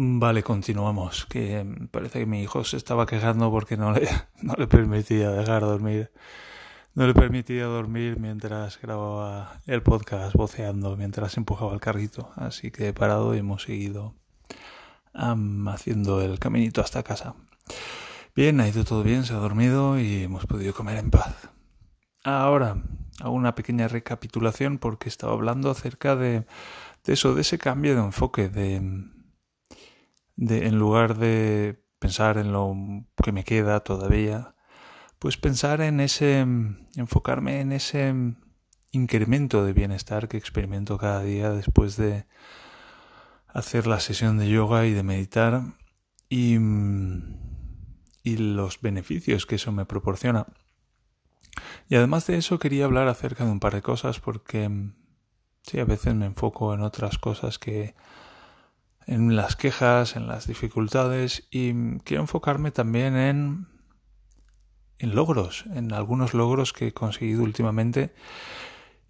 Vale, continuamos. Que parece que mi hijo se estaba quejando porque no le, no le permitía dejar dormir. No le permitía dormir mientras grababa el podcast, voceando, mientras empujaba el carrito. Así que he parado y hemos seguido haciendo el caminito hasta casa. Bien, ha ido todo bien, se ha dormido y hemos podido comer en paz. Ahora hago una pequeña recapitulación porque estaba hablando acerca de, de eso, de ese cambio de enfoque, de, de en lugar de pensar en lo que me queda todavía, pues pensar en ese, enfocarme en ese incremento de bienestar que experimento cada día después de hacer la sesión de yoga y de meditar y, y los beneficios que eso me proporciona. Y además de eso quería hablar acerca de un par de cosas porque sí, a veces me enfoco en otras cosas que en las quejas, en las dificultades y quiero enfocarme también en en logros, en algunos logros que he conseguido últimamente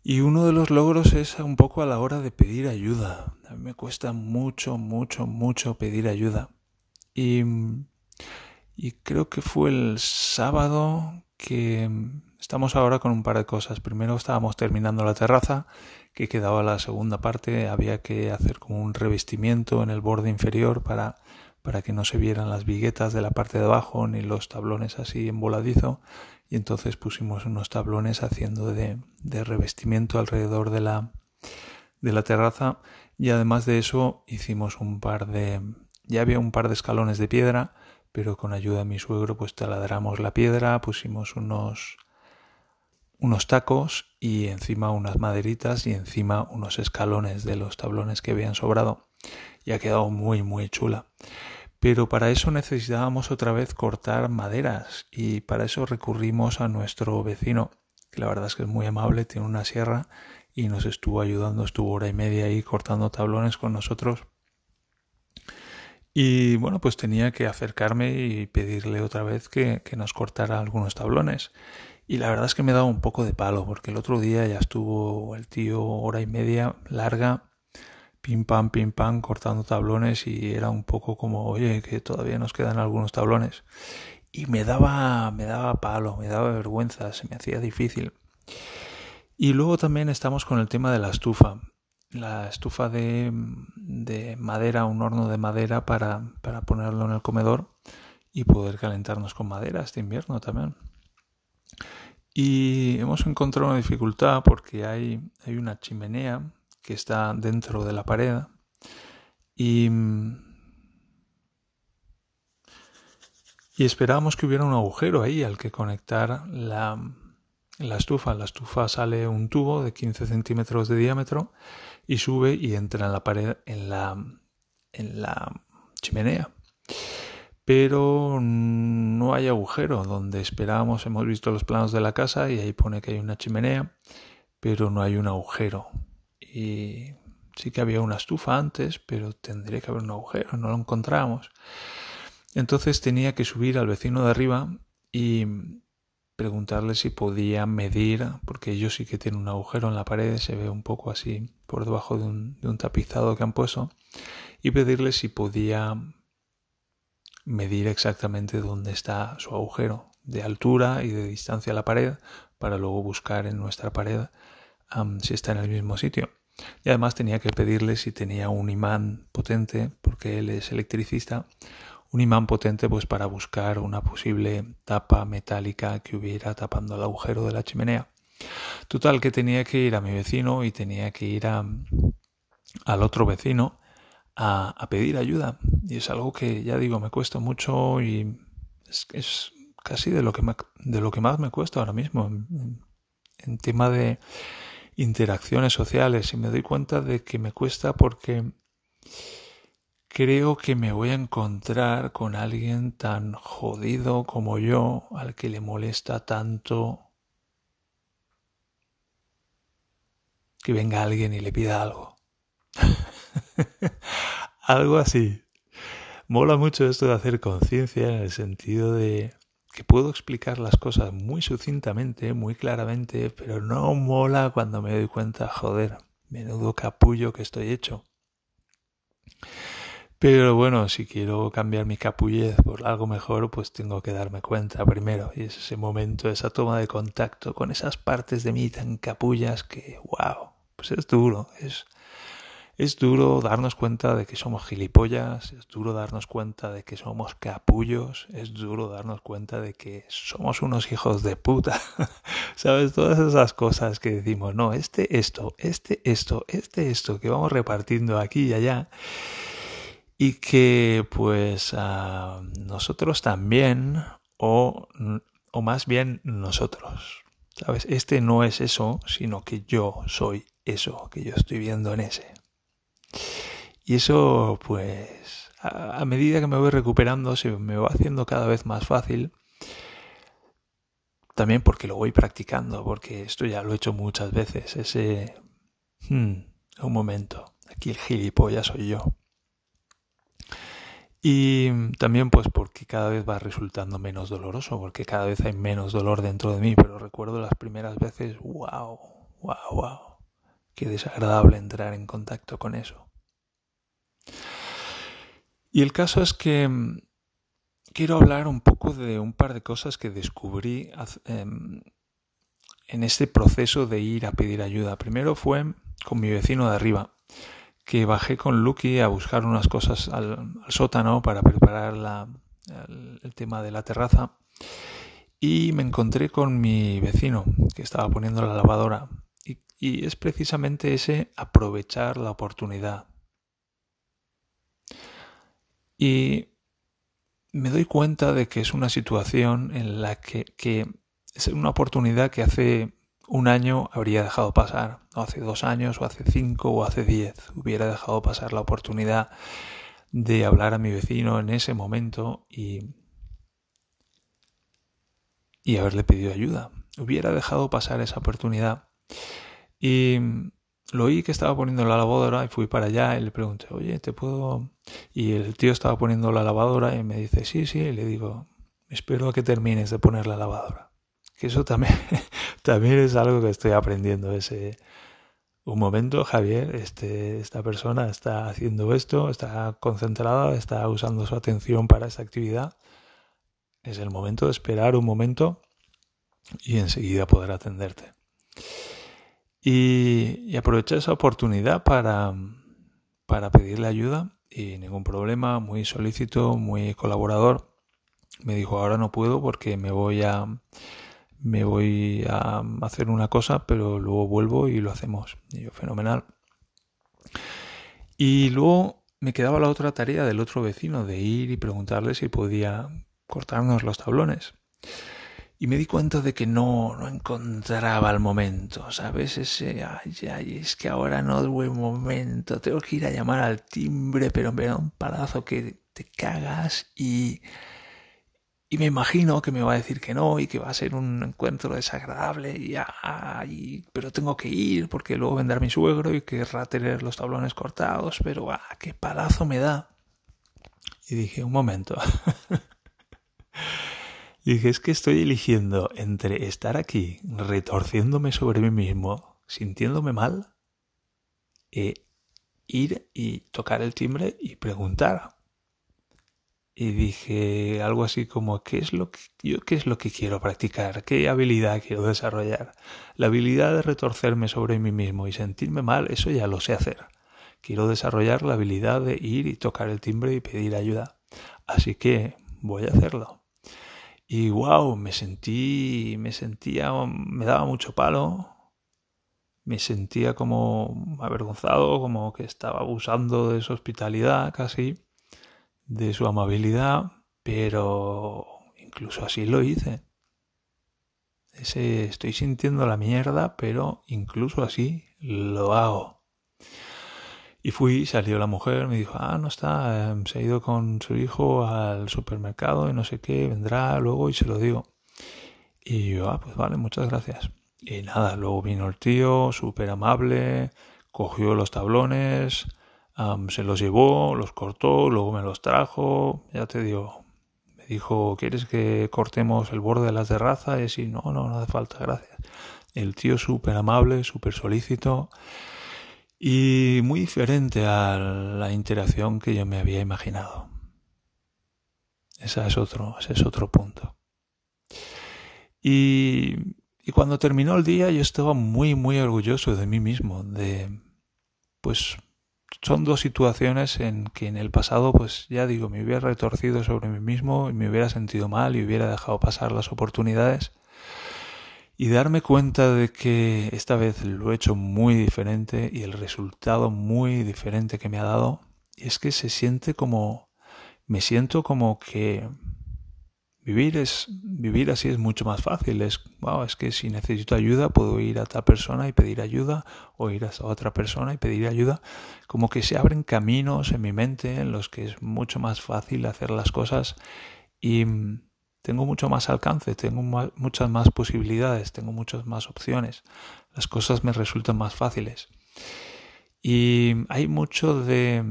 y uno de los logros es un poco a la hora de pedir ayuda. A mí me cuesta mucho, mucho, mucho pedir ayuda. Y, y creo que fue el sábado que estamos ahora con un par de cosas. Primero estábamos terminando la terraza, que quedaba la segunda parte. Había que hacer como un revestimiento en el borde inferior para, para que no se vieran las viguetas de la parte de abajo ni los tablones así en voladizo. Y entonces pusimos unos tablones haciendo de, de revestimiento alrededor de la, de la terraza. Y además de eso hicimos un par de... Ya había un par de escalones de piedra pero con ayuda de mi suegro pues taladramos la piedra, pusimos unos unos tacos y encima unas maderitas y encima unos escalones de los tablones que habían sobrado y ha quedado muy muy chula. Pero para eso necesitábamos otra vez cortar maderas y para eso recurrimos a nuestro vecino, que la verdad es que es muy amable, tiene una sierra y nos estuvo ayudando, estuvo hora y media ahí cortando tablones con nosotros y bueno, pues tenía que acercarme y pedirle otra vez que, que, nos cortara algunos tablones. Y la verdad es que me daba un poco de palo, porque el otro día ya estuvo el tío hora y media larga, pim pam, pim pam, cortando tablones y era un poco como, oye, que todavía nos quedan algunos tablones. Y me daba, me daba palo, me daba vergüenza, se me hacía difícil. Y luego también estamos con el tema de la estufa la estufa de, de, madera, un horno de madera para, para ponerlo en el comedor y poder calentarnos con madera este invierno también. Y hemos encontrado una dificultad porque hay, hay una chimenea que está dentro de la pared y, y esperábamos que hubiera un agujero ahí al que conectar la, la estufa. La estufa sale un tubo de 15 centímetros de diámetro y sube y entra en la pared, en la, en la chimenea. Pero hay agujero donde esperábamos. Hemos visto los planos de la casa y ahí pone que hay una chimenea, pero no hay un agujero. Y sí que había una estufa antes, pero tendría que haber un agujero, no lo encontramos. Entonces tenía que subir al vecino de arriba y preguntarle si podía medir, porque ellos sí que tienen un agujero en la pared, se ve un poco así por debajo de un, tapizado que han puesto, y pedirle si podía medir exactamente dónde está su agujero, de altura y de distancia a la pared, para luego buscar en nuestra pared si está en el mismo sitio. Y además tenía que pedirle si tenía un imán potente, porque él es electricista, un imán potente pues para buscar una posible tapa metálica que hubiera tapando el agujero de la chimenea. Total que tenía que ir a mi vecino y tenía que ir a, al otro vecino a, pedir ayuda. Y es algo que ya digo me cuesta mucho y es, casi de lo, que de lo que más me cuesta ahora mismo en tema de interacciones sociales y me doy cuenta de que me cuesta porque creo que me voy a encontrar con alguien tan jodido como yo, al que le molesta tanto que venga alguien y le pida algo. algo así. Mola mucho esto de hacer conciencia en el sentido de que puedo explicar las cosas muy sucintamente, muy claramente, pero no mola cuando me doy cuenta, joder, menudo capullo que estoy hecho. Pero bueno, si quiero cambiar mi capullez por algo mejor, pues tengo que darme cuenta primero. Y es ese momento, esa toma de contacto con esas partes de mí tan capullas que, wow, pues es duro, es, es duro darnos cuenta de que somos gilipollas, es duro darnos cuenta de que somos capullos, es duro darnos cuenta de que somos unos hijos de puta. ¿Sabes? Todas esas cosas que decimos, no, este esto, este esto, este esto, que vamos repartiendo aquí y allá. Y que pues nosotros también, o, o más bien nosotros. ¿Sabes? Este no es eso, sino que yo soy eso que yo estoy viendo en ese. Y eso, pues, a, medida que me voy recuperando, se me va haciendo cada vez más fácil. También porque lo voy practicando, porque esto ya lo he hecho muchas veces. Ese... Hmm, un momento, aquí el gilipollas soy yo. Y también pues porque cada vez va resultando menos doloroso, porque cada vez hay menos dolor dentro de mí, pero recuerdo las primeras veces, wow, wow, wow, qué desagradable entrar en contacto con eso. Y el caso es que mm, quiero hablar un poco de un par de cosas que descubrí em, en este proceso de ir a pedir ayuda. Primero fue con mi vecino de arriba, que bajé con Lucky a buscar unas cosas al, sótano para preparar el, tema de la terraza. Y me encontré con mi vecino que estaba poniendo la lavadora. Y es precisamente ese aprovechar la oportunidad y me doy cuenta de que es una situación en la que, es una oportunidad que hace un año habría dejado pasar, o hace dos años, o hace cinco, o hace diez, hubiera dejado pasar la oportunidad de hablar a mi vecino en ese momento y, y haberle pedido ayuda. Hubiera dejado pasar esa oportunidad. Y lo oí que estaba poniendo la lavadora y fui para allá y le pregunté, oye, ¿te puedo...? Y el tío estaba poniendo la lavadora y me dice, sí, sí, y le digo, espero que termines de poner la lavadora. Que eso también, también es algo que estoy aprendiendo, ese... Un momento, Javier, este, esta persona está haciendo esto, está concentrada, está usando su atención para esta actividad. Es el momento de esperar un momento y enseguida poder atenderte. Y, aproveché esa oportunidad para, para pedirle ayuda y ningún problema, muy solícito, muy colaborador. Me dijo, ahora no puedo porque me voy a me voy a hacer una cosa, pero luego vuelvo y lo hacemos. Y yo, fenomenal. Y luego me quedaba la otra tarea del otro vecino, de ir y preguntarle si podía cortarnos los tablones y me di cuenta de que no, no encontraba el momento, ¿sabes? Ese, ay, ay, es que ahora no es buen momento, tengo que ir a llamar al timbre, pero me da un palazo que te cagas y, y me imagino que me va a decir que no y que va a ser un encuentro desagradable y, pero tengo que ir porque luego vendrá mi suegro y querrá tener los tablones cortados, pero ah, qué palazo me da. Y dije, un momento. Y dije, es que estoy eligiendo entre estar aquí retorciéndome sobre mí mismo, sintiéndome mal, e ir y tocar el timbre y preguntar. Y dije algo así como, ¿qué es lo que, yo, qué es lo que quiero practicar? ¿Qué habilidad quiero desarrollar? La habilidad de retorcerme sobre mí mismo y sentirme mal, eso ya lo sé hacer. Quiero desarrollar la habilidad de ir y tocar el timbre y pedir ayuda. Así que voy a hacerlo. Y wow, me sentí, me sentía, me daba mucho palo, me sentía como avergonzado, como que estaba abusando de su hospitalidad casi, de su amabilidad, pero incluso así lo hice. Ese, estoy sintiendo la mierda, pero incluso así lo hago. Y fui, salió la mujer, me dijo, ah, no está, em, se ha ido con su hijo al supermercado y no sé qué, vendrá luego y se lo digo. Y yo, ah, pues vale, muchas gracias. Y nada, luego vino el tío, súper amable, cogió los tablones, se los llevó, los cortó, luego me los trajo, ya te digo, me dijo, ¿quieres que cortemos el borde de la terraza? Y así, no, no, no hace falta, gracias. El tío súper amable, súper solícito. Y muy diferente a la interacción que yo me había imaginado. Ese es otro, ese es otro punto. Y, y cuando terminó el día yo estaba muy, muy orgulloso de mí mismo, de, pues, son dos situaciones en que en el pasado, pues ya digo, me hubiera retorcido sobre mí mismo y me hubiera sentido mal y hubiera dejado pasar las oportunidades. Y darme cuenta de que esta vez lo he hecho muy diferente y el resultado muy diferente que me ha dado, es que se siente como, me siento como que Vivir es vivir así es mucho más fácil. Es, wow, es que si necesito ayuda puedo ir a esta persona y pedir ayuda o ir a otra persona y pedir ayuda. Como que se abren caminos en mi mente en los que es mucho más fácil hacer las cosas y tengo mucho más alcance, tengo muchas más posibilidades, tengo muchas más opciones. Las cosas me resultan más fáciles. Y hay mucho de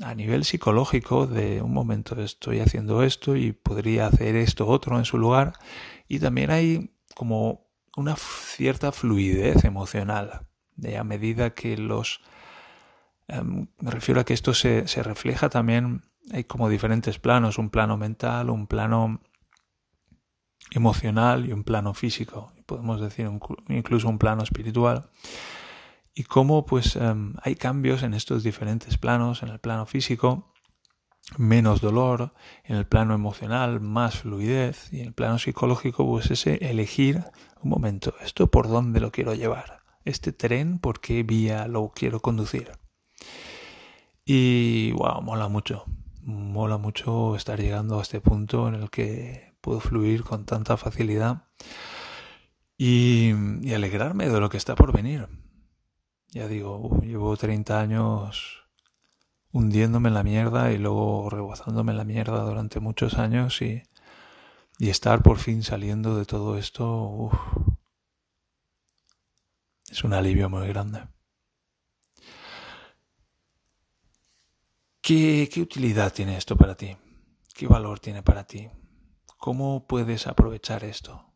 a nivel psicológico de un momento estoy haciendo esto y podría hacer esto otro en su lugar y también hay como una cierta fluidez emocional de a medida que los em, me refiero a que esto se, se refleja también hay como diferentes planos un plano mental un plano emocional y un plano físico podemos decir incluso un plano espiritual. Y cómo pues em, hay cambios en estos diferentes planos, en el plano físico, menos dolor, en el plano emocional más fluidez y en el plano psicológico pues ese elegir un momento, esto por dónde lo quiero llevar, este tren por qué vía lo quiero conducir. Y wow, mola mucho, mola mucho estar llegando a este punto en el que puedo fluir con tanta facilidad y, alegrarme de lo que está por venir ya digo, llevo 30 años hundiéndome en la mierda y luego rebozándome en la mierda durante muchos años y, y estar por fin saliendo de todo esto es un alivio muy grande. ¿Qué, ¿Qué utilidad tiene esto para ti? ¿Qué valor tiene para ti? ¿Cómo puedes aprovechar esto?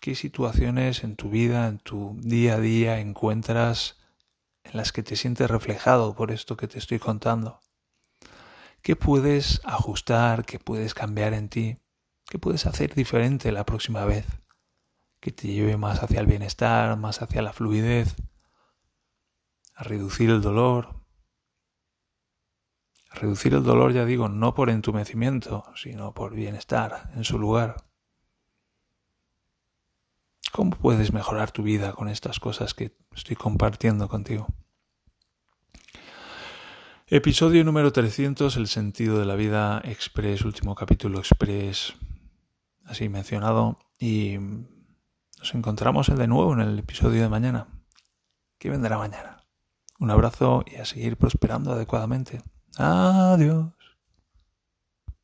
¿Qué situaciones en tu vida, en tu día a día encuentras en las que te sientes reflejado por esto que te estoy contando. ¿Qué puedes ajustar? ¿Qué puedes cambiar en ti? ¿Qué puedes hacer diferente la próxima vez? Que te lleve más hacia el bienestar, más hacia la fluidez, a reducir el dolor. Reducir el dolor, ya digo, no por entumecimiento, sino por bienestar en su lugar. ¿Cómo puedes mejorar tu vida con estas cosas que estoy compartiendo contigo? Episodio número 300, el sentido de la vida express, último capítulo express, así mencionado, y nos encontramos de nuevo en el episodio de mañana. ¿Qué vendrá mañana? Un abrazo y a seguir prosperando adecuadamente. Adiós.